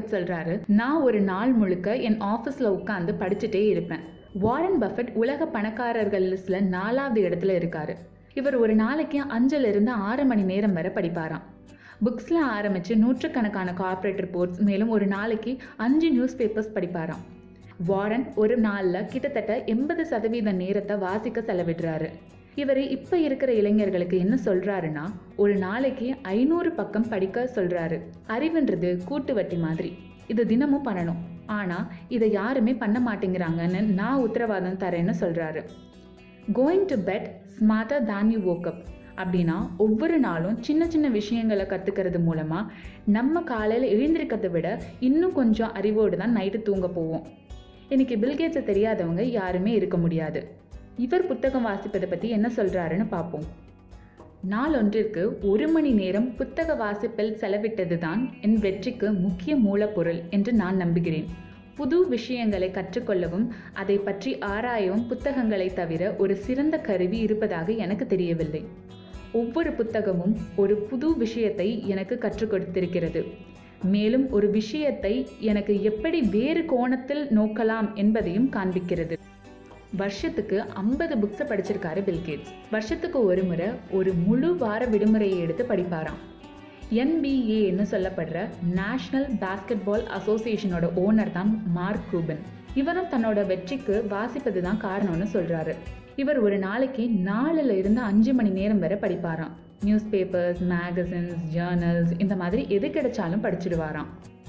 Buffett சொல்றாரு நான் ஒரு நாள் முழுக்க என் ஆஃபீஸில் உட்காந்து படிச்சுட்டே இருப்பேன். வாரன் பஃபெட் உலக பணக்காரர்கள் லிஸ்ட்ல நாலாவது இடத்துல இருக்காரு. இவர் ஒரு நாளைக்கு அஞ்சுல இருந்து ஆறு மணி நேரம் வரை படிப்பாராம். புக்ஸில் ஆரம்பித்து நூற்றுக்கணக்கான கார்ப்பரேட் ரிப்போர்ட்ஸ் மேலும் ஒரு நாளைக்கு அஞ்சு நியூஸ் பேப்பர்ஸ் படிப்பாராம். வாரன் ஒரு நாளில் கிட்டத்தட்ட எண்பது சதவீத நேரத்தை வாசிக்க செலவிடுறாரு. இவர் இப்போ இருக்கிற இளைஞர்களுக்கு என்ன சொல்கிறாருன்னா ஒரு நாளைக்கு ஐநூறு பக்கம் படிக்க சொல்கிறாரு அறிவுன்றது கூட்டு வட்டி மாதிரி. இது தினமும் பண்ணணும். ஆனால் இதை யாருமே பண்ண மாட்டேங்கிறாங்கன்னு நான் உத்தரவாதம் தரேன்னு சொல்கிறாரு going to bed smarter than you woke up அப்படின்னா ஒவ்வொரு நாளும் சின்ன சின்ன விஷயங்களை கற்றுக்கிறது மூலமாக நம்ம காலையில் எழுந்திருக்கிறத விட இன்னும் கொஞ்சம் அறிவோடு தான் நைட்டு தூங்க போவோம். இன்னைக்கு பில்கேட்ஸை தெரியாதவங்க யாருமே இருக்க முடியாது. இவர் புத்தகம் வாசிப்பதை பற்றி என்ன சொல்கிறாருன்னு பார்ப்போம் நாளொன்றிற்கு ஒரு மணி நேரம் புத்தக வாசிப்பில் செலவிட்டது தான் என் வெற்றிக்கு முக்கிய மூலப்பொருள் என்று நான் நம்புகிறேன். புது விஷயங்களை கற்றுக்கொள்ளவும் அதை பற்றி ஆராயவும் புத்தகங்களை தவிர ஒரு சிறந்த கருவி இருப்பதாக எனக்கு தெரியவில்லை. ஒவ்வொரு புத்தகமும் ஒரு புது விஷயத்தை எனக்கு கற்றுக் கொடுத்திருக்கிறது. மேலும் ஒரு விஷயத்தை எனக்கு எப்படி வேறு கோணத்தில் நோக்கலாம் என்பதையும் காண்பிக்கிறது. வருஷத்துக்கு ஐம்பது புக்ஸை படிச்சிருக்காரு பில்கேட்ஸ் வருஷத்துக்கு ஒரு முறை ஒரு முழு வார விடுமுறையை எடுத்து படிப்பாராம். என்பிஏன்னு சொல்லப்படுற நேஷனல் பாஸ்கெட்பால் அசோசியேஷனோட ஓனர் தான் மார்க் கூபன் இவரும் தன்னோட வெற்றிக்கு வாசிப்பது தான் காரணம்னு சொல்கிறாரு இவர் ஒரு நாளைக்கு நாலுல இருந்து அஞ்சு மணி நேரம் வரை படிப்பாராம். நியூஸ் பேப்பர்ஸ் மேகசின்ஸ் ஜேர்னல்ஸ் இந்த மாதிரி எது கிடைச்சாலும் படிச்சிடுவாராம்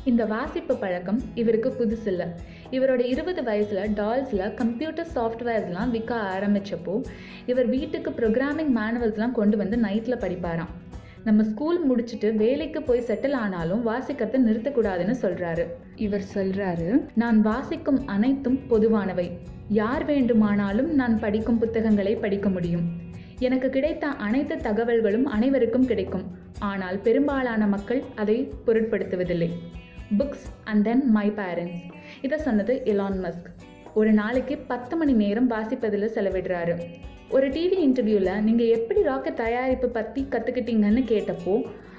இந்த வாசிப்பு பழக்கம் இவருக்கு புதுசில்லை இவரோட இருபது வயசில் டால்ஸில் கம்ப்யூட்டர் சாஃப்ட்வேர்ஸ்லாம் விற்க ஆரம்பிச்சப்போ இவர் வீட்டுக்கு ப்ரோக்ராமிங் மேனுவல்ஸ்லாம் கொண்டு வந்து நைட்டில் படிப்பாராம். நம்ம ஸ்கூல் முடிச்சுட்டு வேலைக்கு போய் செட்டில் ஆனாலும் வாசிக்கிறத நிறுத்தக்கூடாதுன்னு சொல்கிறாரு இவர் சொல்கிறாரு நான் வாசிக்கும் அனைத்தும் பொதுவானவை. யார் வேண்டுமானாலும் நான் படிக்கும் புத்தகங்களை படிக்க முடியும். எனக்கு கிடைத்த அனைத்து தகவல்களும் அனைவருக்கும் கிடைக்கும். ஆனால் பெரும்பாலான மக்கள் அதை பொருட்படுத்துவதில்லை. Books and then my parents இதை சொன்னது எலான் மஸ்க் ஒரு நாளைக்கு பத்து மணி நேரம் வாசிப்பதில் செலவிடுறாரு. ஒரு டிவி இன்டர்வியூவில் நீங்கள் எப்படி ராக்கெட் தயாரிப்பு பற்றி கற்றுக்கிட்டீங்கன்னு கேட்டப்போ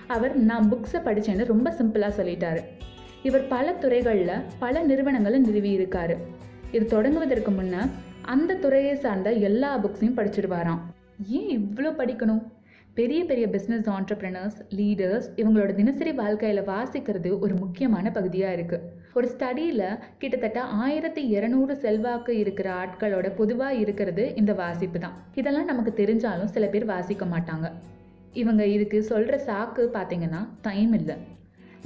அவர் நான் புக்ஸை படித்தேன்னு ரொம்ப சிம்பிளாக சொல்லிட்டாரு. இவர் பல துறைகளில் பல நிறுவனங்களை நிறுவியிருக்காரு. இது தொடங்குவதற்கு முன்ன அந்த துறையை சார்ந்த எல்லா புக்ஸையும் படிச்சிடுவாராம் ஏன் இவ்வளோ படிக்கணும்? பெரிய பெரிய பிஸ்னஸ் ஆண்டர்பிரினர்ஸ் லீடர்ஸ் இவங்களோட தினசரி வாழ்க்கையில் வாசிக்கிறது ஒரு முக்கியமான பகுதியாக இருக்குது ஒரு ஸ்டடியில் கிட்டத்தட்ட ஆயிரத்தி இரநூறு செல்வாக்கு இருக்கிற ஆட்களோட பொதுவாக இருக்கிறது இந்த வாசிப்பு தான். இதெல்லாம் நமக்கு தெரிஞ்சாலும் சில பேர் வாசிக்க மாட்டாங்க. இவங்க இதுக்கு சொல்கிற சாக்கு பார்த்தீங்கன்னா டைம் இல்லை.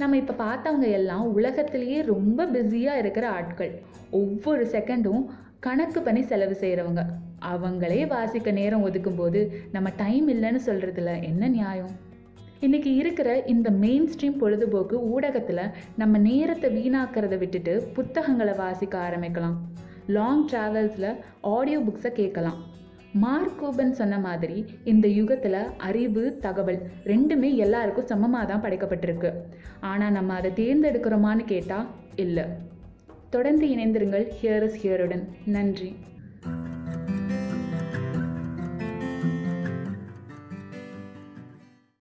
நம்ம இப்போ பார்த்தவங்க எல்லாம் உலகத்திலேயே ரொம்ப பிஸியாக இருக்கிற ஆட்கள். ஒவ்வொரு செகண்டும் கணக்கு பண்ணி செலவு செய்கிறவங்க அவங்களே வாசிக்க நேரம் ஒதுக்கும்போது நம்ம டைம் இல்லைன்னு சொல்கிறதுல என்ன நியாயம்? இன்னைக்கு இருக்கிற இந்த மெயின் ஸ்ட்ரீம் பொழுதுபோக்கு ஊடகத்தில் நம்ம நேரத்தை வீணாக்கிறத விட்டுட்டு புத்தகங்களை வாசிக்க ஆரம்பிக்கலாம். லாங் ட்ராவல்ஸில் ஆடியோ புக்ஸை கேட்கலாம். மார்க் கூபன் சொன்ன மாதிரி இந்த யுகத்தில் அறிவு தகவல் ரெண்டுமே எல்லாருக்கும் சமமாக தான் படைக்கப்பட்டிருக்கு. ஆனால் நம்ம அதை தேர்ந்தெடுக்கிறோமான்னு கேட்டால் இல்லை. தொடர்ந்து இணைந்திருங்கள் ஹியர் இஸ் ஹியருடன் நன்றி.